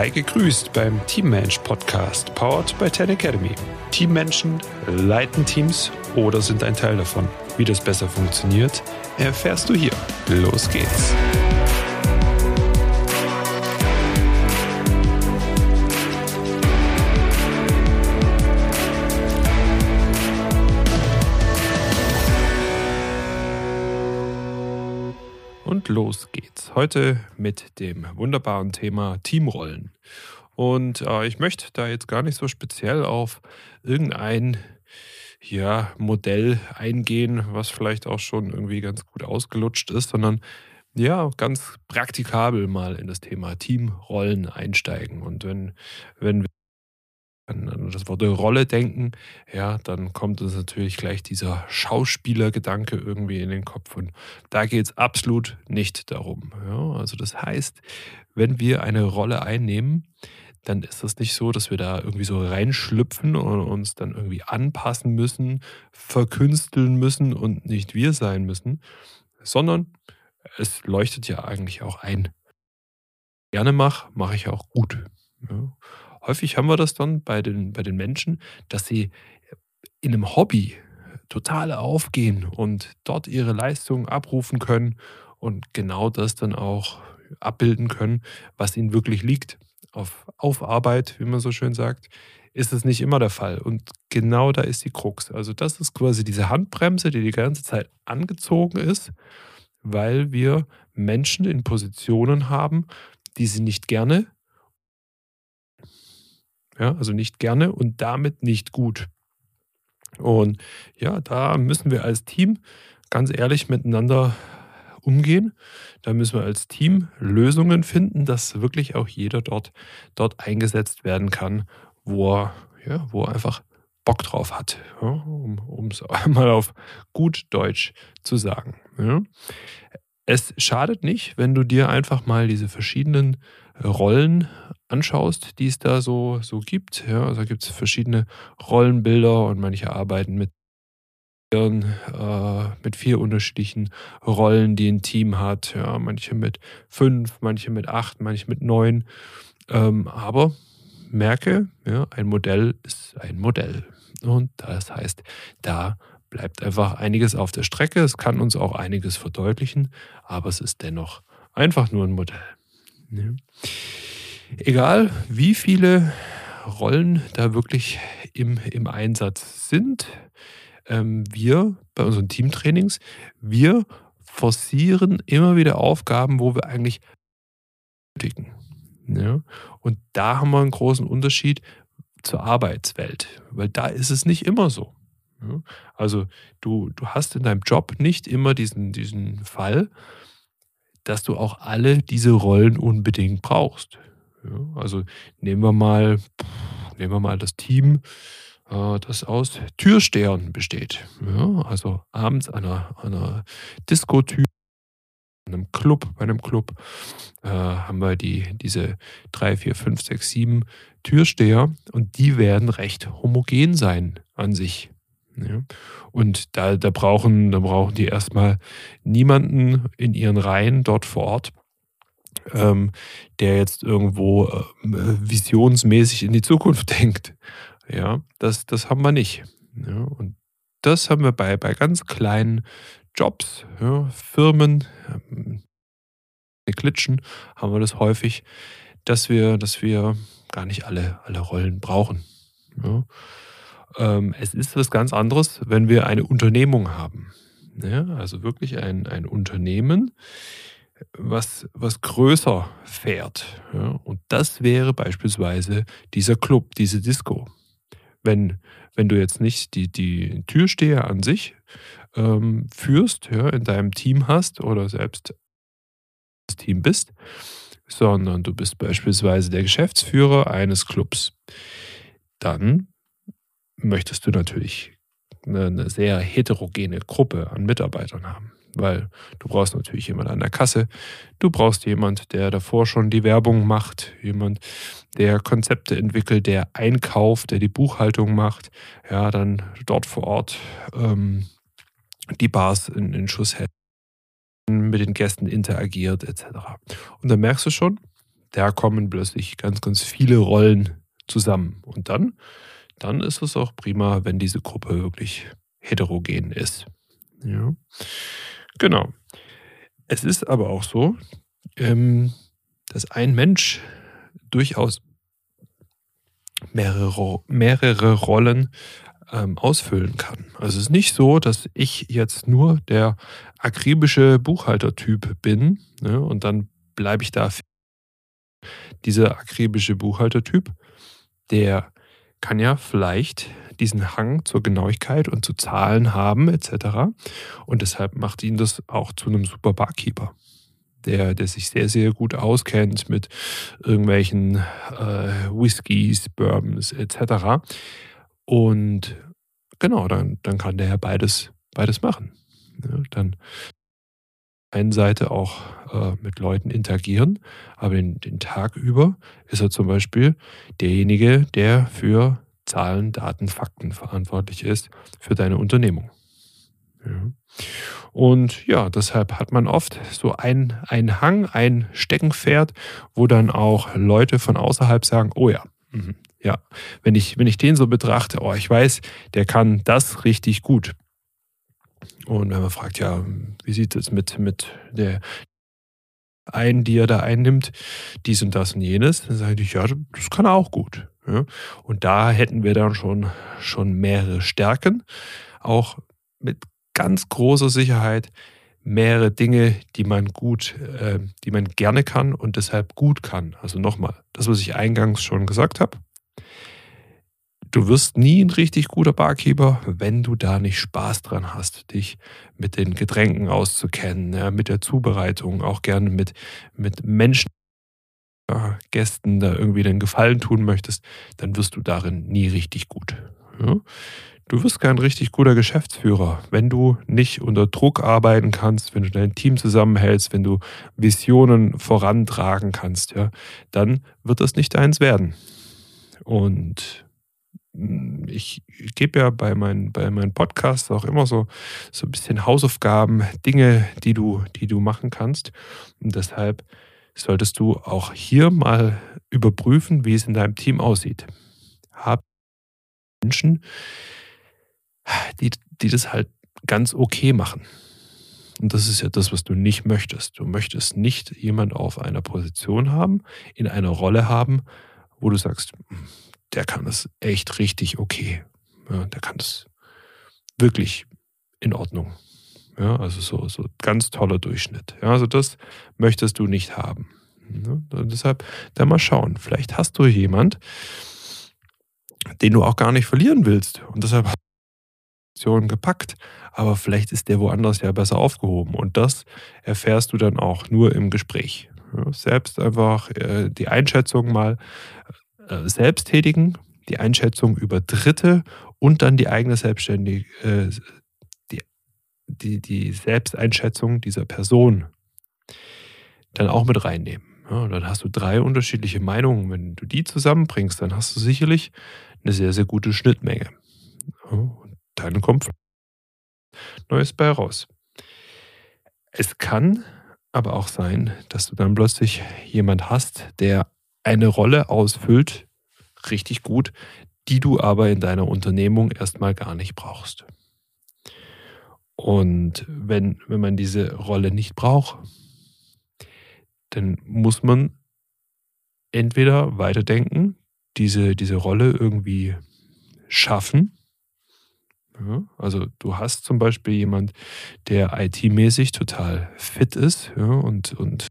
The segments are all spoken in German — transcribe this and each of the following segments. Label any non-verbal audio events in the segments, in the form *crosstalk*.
Sei gegrüßt beim Teammensch Podcast, powered by Ten Academy. Teammenschen leiten Teams oder sind ein Teil davon. Wie das besser funktioniert, erfährst du hier. Los geht's. Los geht's. Heute mit dem wunderbaren Thema Teamrollen. Und äh, ich möchte da jetzt gar nicht so speziell auf irgendein ja, Modell eingehen, was vielleicht auch schon irgendwie ganz gut ausgelutscht ist, sondern ja, ganz praktikabel mal in das Thema Teamrollen einsteigen. Und wenn, wenn wir an das Wort Rolle denken, ja, dann kommt uns natürlich gleich dieser Schauspielergedanke irgendwie in den Kopf. Und da geht es absolut nicht darum. Ja. Also das heißt, wenn wir eine Rolle einnehmen, dann ist das nicht so, dass wir da irgendwie so reinschlüpfen und uns dann irgendwie anpassen müssen, verkünsteln müssen und nicht wir sein müssen, sondern es leuchtet ja eigentlich auch ein. Gerne mache, mache ich auch gut. Ja häufig haben wir das dann bei den, bei den Menschen, dass sie in einem Hobby total aufgehen und dort ihre Leistungen abrufen können und genau das dann auch abbilden können, was ihnen wirklich liegt. Auf, auf Arbeit, wie man so schön sagt, ist es nicht immer der Fall. Und genau da ist die Krux. Also das ist quasi diese Handbremse, die die ganze Zeit angezogen ist, weil wir Menschen in Positionen haben, die sie nicht gerne ja, also nicht gerne und damit nicht gut. Und ja, da müssen wir als Team ganz ehrlich miteinander umgehen. Da müssen wir als Team Lösungen finden, dass wirklich auch jeder dort, dort eingesetzt werden kann, wo er, ja, wo er einfach Bock drauf hat, ja, um es einmal *laughs* auf gut Deutsch zu sagen. Ja. Es schadet nicht, wenn du dir einfach mal diese verschiedenen Rollen anschaust, die es da so, so gibt. Ja, also gibt es verschiedene Rollenbilder und manche arbeiten mit, äh, mit vier unterschiedlichen Rollen, die ein Team hat. Ja, manche mit fünf, manche mit acht, manche mit neun. Ähm, aber merke, ja, ein Modell ist ein Modell. Und das heißt, da bleibt einfach einiges auf der Strecke. Es kann uns auch einiges verdeutlichen, aber es ist dennoch einfach nur ein Modell. Ja. Egal, wie viele Rollen da wirklich im, im Einsatz sind, ähm, wir bei unseren Teamtrainings, wir forcieren immer wieder Aufgaben, wo wir eigentlich benötigen. Ja? Und da haben wir einen großen Unterschied zur Arbeitswelt, weil da ist es nicht immer so. Ja? Also du, du hast in deinem Job nicht immer diesen, diesen Fall, dass du auch alle diese Rollen unbedingt brauchst. Ja, also nehmen wir mal, nehmen wir mal das Team, äh, das aus Türstehern besteht. Ja, also abends an einer, einer Diskotür, in einem Club, bei einem Club, äh, haben wir die, diese drei, vier, fünf, sechs, sieben Türsteher und die werden recht homogen sein an sich. Ja. Und da, da, brauchen, da brauchen die erstmal niemanden in ihren Reihen dort vor Ort, ähm, der jetzt irgendwo äh, visionsmäßig in die Zukunft *laughs* denkt. Ja, das, das haben wir nicht. Ja, und das haben wir bei, bei ganz kleinen Jobs, ja, Firmen, ähm, Klitschen, haben wir das häufig, dass wir, dass wir gar nicht alle, alle Rollen brauchen. Ja. Ähm, es ist was ganz anderes, wenn wir eine Unternehmung haben. Ja, also wirklich ein, ein Unternehmen, was, was größer fährt. Ja, und das wäre beispielsweise dieser Club, diese Disco. Wenn, wenn du jetzt nicht die, die Türsteher an sich ähm, führst, ja, in deinem Team hast oder selbst das Team bist, sondern du bist beispielsweise der Geschäftsführer eines Clubs, dann möchtest du natürlich eine, sehr heterogene Gruppe an Mitarbeitern haben weil du brauchst natürlich jemand an der Kasse, du brauchst jemand, der davor schon die Werbung macht, jemand, der Konzepte entwickelt, der einkauft, der die Buchhaltung macht, ja, dann dort vor Ort ähm, die Bars in, in Schuss hält, mit den Gästen interagiert etc. Und dann merkst du schon, da kommen plötzlich ganz, ganz viele Rollen zusammen. Und dann, dann ist es auch prima, wenn diese Gruppe wirklich heterogen ist. Ja. Genau. Es ist aber auch so, ähm, dass ein Mensch durchaus mehrere, mehrere Rollen ähm, ausfüllen kann. Also es ist nicht so, dass ich jetzt nur der akribische Buchhaltertyp bin ne, und dann bleibe ich da. Dieser akribische Buchhaltertyp, der kann ja vielleicht diesen Hang zur Genauigkeit und zu Zahlen haben etc. Und deshalb macht ihn das auch zu einem super Barkeeper der, der sich sehr, sehr gut auskennt mit irgendwelchen äh, Whiskys, Bourbons etc. Und genau, dann, dann kann der ja beides, beides machen. Ja, dann einen Seite auch äh, mit Leuten interagieren, aber den, den Tag über ist er zum Beispiel derjenige, der für Zahlen, Daten, Fakten verantwortlich ist für deine Unternehmung. Ja. Und ja, deshalb hat man oft so einen, einen Hang, ein Steckenpferd, wo dann auch Leute von außerhalb sagen, oh ja, mh, ja, wenn ich, wenn ich den so betrachte, oh, ich weiß, der kann das richtig gut. Und wenn man fragt, ja, wie sieht es mit, mit der ein, die er da einnimmt, dies und das und jenes, dann sage ich, ja, das kann er auch gut. Ja. Und da hätten wir dann schon, schon mehrere Stärken, auch mit ganz großer Sicherheit mehrere Dinge, die man gut, äh, die man gerne kann und deshalb gut kann. Also nochmal, das, was ich eingangs schon gesagt habe. Du wirst nie ein richtig guter Barkeeper, wenn du da nicht Spaß dran hast, dich mit den Getränken auszukennen, ja, mit der Zubereitung, auch gerne mit, mit Menschen, ja, Gästen da irgendwie den Gefallen tun möchtest, dann wirst du darin nie richtig gut. Ja. Du wirst kein richtig guter Geschäftsführer, wenn du nicht unter Druck arbeiten kannst, wenn du dein Team zusammenhältst, wenn du Visionen vorantragen kannst, ja, dann wird das nicht eins werden. Und ich gebe ja bei meinen, bei meinen Podcasts auch immer so, so ein bisschen Hausaufgaben, Dinge, die du, die du machen kannst. Und deshalb solltest du auch hier mal überprüfen, wie es in deinem Team aussieht. Hab Menschen, die, die das halt ganz okay machen. Und das ist ja das, was du nicht möchtest. Du möchtest nicht jemand auf einer Position haben, in einer Rolle haben, wo du sagst, hm, der kann das echt richtig okay. Ja, der kann das wirklich in Ordnung. Ja, also so, so ganz toller Durchschnitt. Ja, also das möchtest du nicht haben. Ja, deshalb da mal schauen. Vielleicht hast du jemand, den du auch gar nicht verlieren willst. Und deshalb Position gepackt, aber vielleicht ist der woanders ja besser aufgehoben. Und das erfährst du dann auch nur im Gespräch. Ja, selbst einfach äh, die Einschätzung mal selbst tätigen, die Einschätzung über Dritte und dann die eigene Selbstständige, äh, die, die, die Selbsteinschätzung dieser Person dann auch mit reinnehmen. Ja, dann hast du drei unterschiedliche Meinungen. Wenn du die zusammenbringst, dann hast du sicherlich eine sehr, sehr gute Schnittmenge. Ja, dann kommt Neues bei raus. Es kann aber auch sein, dass du dann plötzlich jemand hast, der eine Rolle ausfüllt, richtig gut, die du aber in deiner Unternehmung erstmal gar nicht brauchst. Und wenn, wenn man diese Rolle nicht braucht, dann muss man entweder weiterdenken, diese, diese Rolle irgendwie schaffen ja, also du hast zum Beispiel jemand, der IT-mäßig total fit ist ja, und, und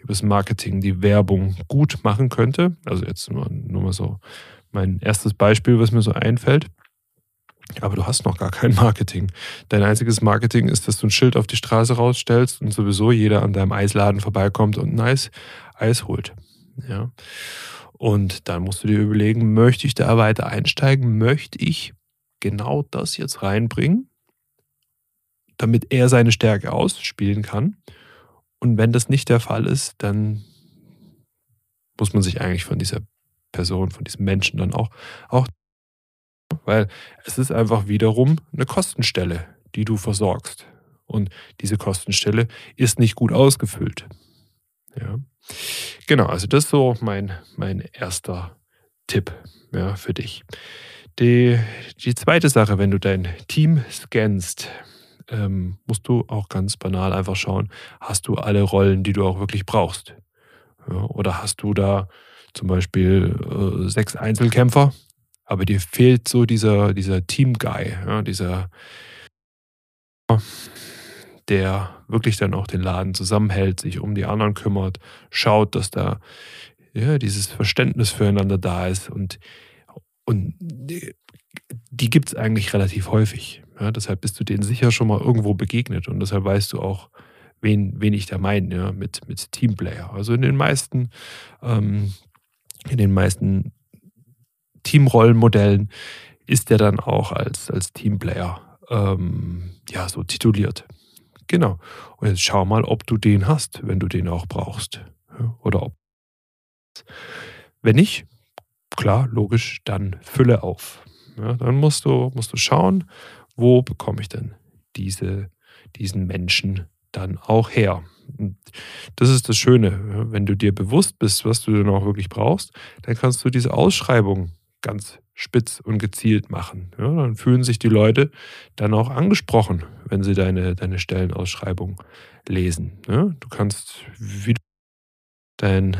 übers Marketing die Werbung gut machen könnte. Also jetzt nur, nur mal so mein erstes Beispiel, was mir so einfällt. Aber du hast noch gar kein Marketing. Dein einziges Marketing ist, dass du ein Schild auf die Straße rausstellst und sowieso jeder an deinem Eisladen vorbeikommt und ein Eis, Eis holt. Ja. Und dann musst du dir überlegen, möchte ich da weiter einsteigen? Möchte ich genau das jetzt reinbringen, damit er seine Stärke ausspielen kann. Und wenn das nicht der Fall ist, dann muss man sich eigentlich von dieser Person, von diesem Menschen dann auch, auch weil es ist einfach wiederum eine Kostenstelle, die du versorgst. Und diese Kostenstelle ist nicht gut ausgefüllt. Ja. Genau, also das ist so mein, mein erster Tipp ja, für dich. Die, die zweite Sache, wenn du dein Team scannst, ähm, musst du auch ganz banal einfach schauen, hast du alle Rollen, die du auch wirklich brauchst? Ja, oder hast du da zum Beispiel äh, sechs Einzelkämpfer, aber dir fehlt so dieser, dieser Team-Guy, ja, dieser, der wirklich dann auch den Laden zusammenhält, sich um die anderen kümmert, schaut, dass da ja, dieses Verständnis füreinander da ist und, und die, die gibt es eigentlich relativ häufig. Ja, deshalb bist du denen sicher schon mal irgendwo begegnet und deshalb weißt du auch, wen, wen ich da meine ja, mit, mit Teamplayer. Also in den meisten, ähm, in den meisten Teamrollenmodellen ist der dann auch als, als Teamplayer ähm, ja, so tituliert. Genau. Und jetzt schau mal, ob du den hast, wenn du den auch brauchst. Ja, oder ob. Wenn nicht, klar, logisch, dann fülle auf. Ja, dann musst du, musst du schauen, wo bekomme ich denn diese, diesen Menschen dann auch her. Und das ist das Schöne. Wenn du dir bewusst bist, was du denn auch wirklich brauchst, dann kannst du diese Ausschreibung ganz spitz und gezielt machen. Ja, dann fühlen sich die Leute dann auch angesprochen, wenn sie deine, deine Stellenausschreibung lesen. Ja, du kannst wie du dein,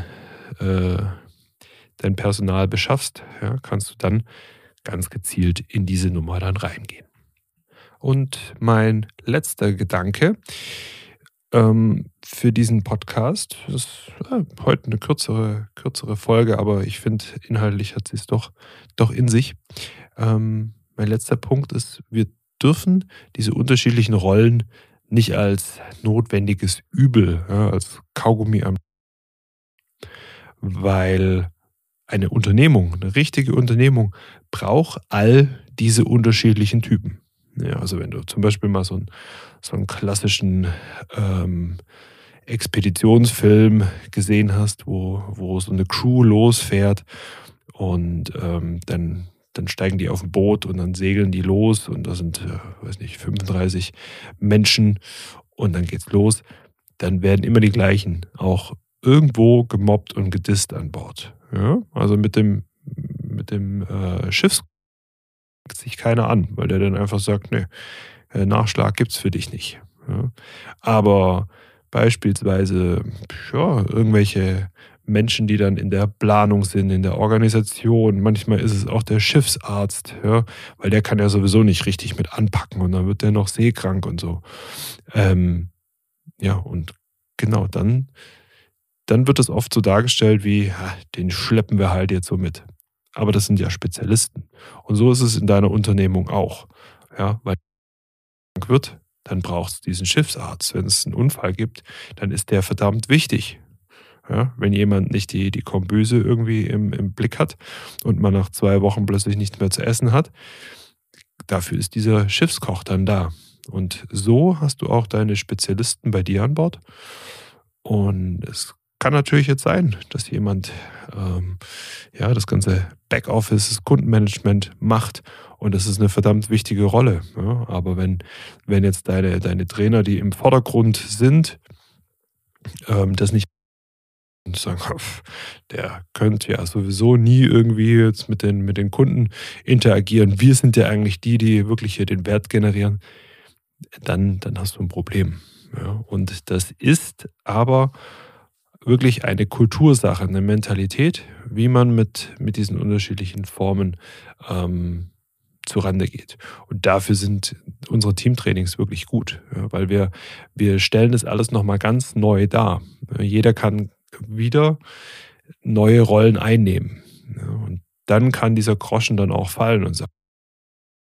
äh, dein Personal beschaffst, ja, kannst du dann ganz gezielt in diese Nummer dann reingehen. Und mein letzter Gedanke ähm, für diesen Podcast, ist äh, heute eine kürzere, kürzere Folge, aber ich finde, inhaltlich hat sie es doch, doch in sich. Ähm, mein letzter Punkt ist, wir dürfen diese unterschiedlichen Rollen nicht als notwendiges Übel, ja, als Kaugummi am weil eine Unternehmung, eine richtige Unternehmung braucht all diese unterschiedlichen Typen. Ja, also wenn du zum Beispiel mal so einen, so einen klassischen ähm, Expeditionsfilm gesehen hast, wo, wo so eine Crew losfährt und ähm, dann, dann steigen die auf ein Boot und dann segeln die los und da sind, äh, weiß nicht, 35 Menschen und dann geht's los, dann werden immer die gleichen auch irgendwo gemobbt und gedisst an Bord. Ja? Also mit dem, mit dem äh, Schiffs sich keiner an, weil der dann einfach sagt, äh, Nachschlag gibt's für dich nicht. Ja? Aber beispielsweise ja, irgendwelche Menschen, die dann in der Planung sind, in der Organisation. Manchmal ist es auch der Schiffsarzt, ja, weil der kann ja sowieso nicht richtig mit anpacken und dann wird der noch seekrank und so. Ähm, ja, und genau dann dann wird es oft so dargestellt wie, den schleppen wir halt jetzt so mit. Aber das sind ja Spezialisten. Und so ist es in deiner Unternehmung auch. Ja, weil krank wird, dann brauchst du diesen Schiffsarzt. Wenn es einen Unfall gibt, dann ist der verdammt wichtig. Ja, wenn jemand nicht die, die Kombüse irgendwie im, im Blick hat und man nach zwei Wochen plötzlich nichts mehr zu essen hat, dafür ist dieser Schiffskoch dann da. Und so hast du auch deine Spezialisten bei dir an Bord. Und es kann natürlich jetzt sein, dass jemand ähm, ja das ganze Backoffice, das Kundenmanagement macht und das ist eine verdammt wichtige Rolle. Ja? Aber wenn, wenn jetzt deine, deine Trainer, die im Vordergrund sind, ähm, das nicht und sagen, *laughs* der könnte ja sowieso nie irgendwie jetzt mit den, mit den Kunden interagieren. Wir sind ja eigentlich die, die wirklich hier den Wert generieren. Dann, dann hast du ein Problem. Ja, und das ist aber wirklich eine Kultursache, eine Mentalität, wie man mit, mit diesen unterschiedlichen Formen ähm, zurande geht. Und dafür sind unsere Teamtrainings wirklich gut, ja, weil wir, wir stellen das alles nochmal ganz neu dar. Jeder kann wieder neue Rollen einnehmen. Ja, und dann kann dieser Groschen dann auch fallen und sagen,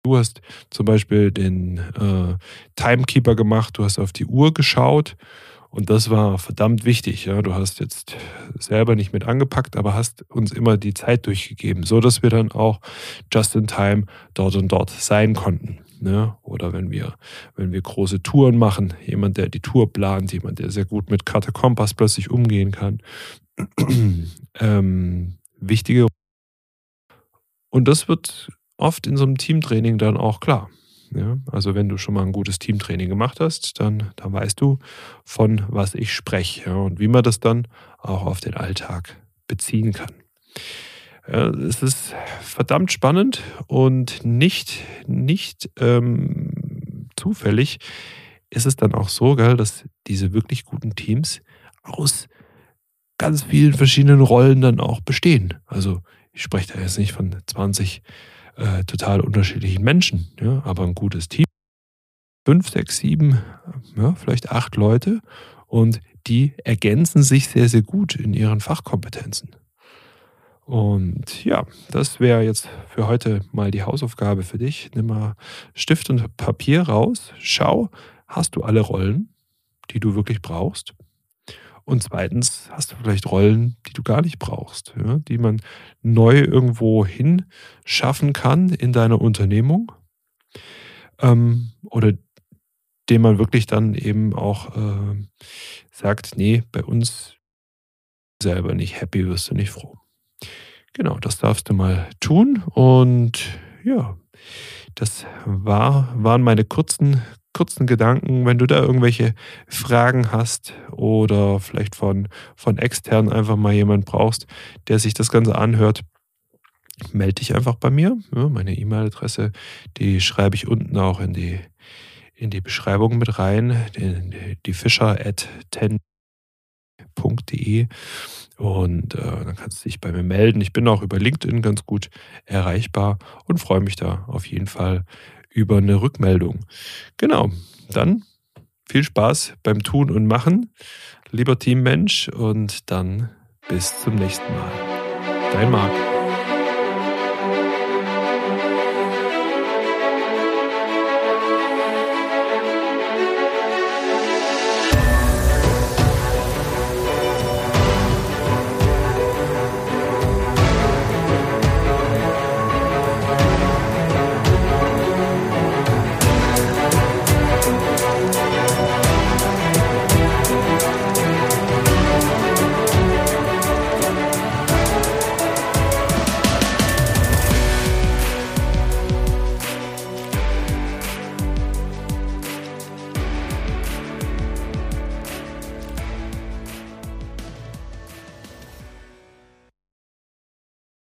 Du hast zum Beispiel den äh, Timekeeper gemacht, du hast auf die Uhr geschaut und das war verdammt wichtig. Ja. Du hast jetzt selber nicht mit angepackt, aber hast uns immer die Zeit durchgegeben, so dass wir dann auch just in time dort und dort sein konnten. Ne? Oder wenn wir, wenn wir große Touren machen, jemand, der die Tour plant, jemand, der sehr gut mit Karte Kompass plötzlich umgehen kann. *clears throat* ähm, wichtige. Und das wird oft in so einem Teamtraining dann auch klar. Ja, also wenn du schon mal ein gutes Teamtraining gemacht hast, dann, dann weißt du, von was ich spreche ja, und wie man das dann auch auf den Alltag beziehen kann. Ja, es ist verdammt spannend und nicht, nicht ähm, zufällig ist es dann auch so, gell, dass diese wirklich guten Teams aus ganz vielen verschiedenen Rollen dann auch bestehen. Also ich spreche da jetzt nicht von 20 äh, total unterschiedlichen Menschen, ja, aber ein gutes Team. Fünf, sechs, sieben, ja, vielleicht acht Leute und die ergänzen sich sehr, sehr gut in ihren Fachkompetenzen. Und ja, das wäre jetzt für heute mal die Hausaufgabe für dich. Nimm mal Stift und Papier raus, schau, hast du alle Rollen, die du wirklich brauchst? Und zweitens hast du vielleicht Rollen, die du gar nicht brauchst, ja, die man neu irgendwo hin schaffen kann in deiner Unternehmung. Ähm, oder dem man wirklich dann eben auch äh, sagt, nee, bei uns selber nicht happy, wirst du nicht froh. Genau, das darfst du mal tun. Und ja, das war, waren meine kurzen, kurzen Gedanken. Wenn du da irgendwelche Fragen hast oder vielleicht von, von extern einfach mal jemand brauchst, der sich das Ganze anhört, melde dich einfach bei mir. Ja, meine E-Mail-Adresse, die schreibe ich unten auch in die, in die Beschreibung mit rein. Die, die Fischer at 10.de und äh, dann kannst du dich bei mir melden. Ich bin auch über LinkedIn ganz gut erreichbar und freue mich da auf jeden Fall über eine Rückmeldung. Genau, dann viel Spaß beim Tun und Machen, lieber Teammensch, und dann bis zum nächsten Mal. Dein Marc.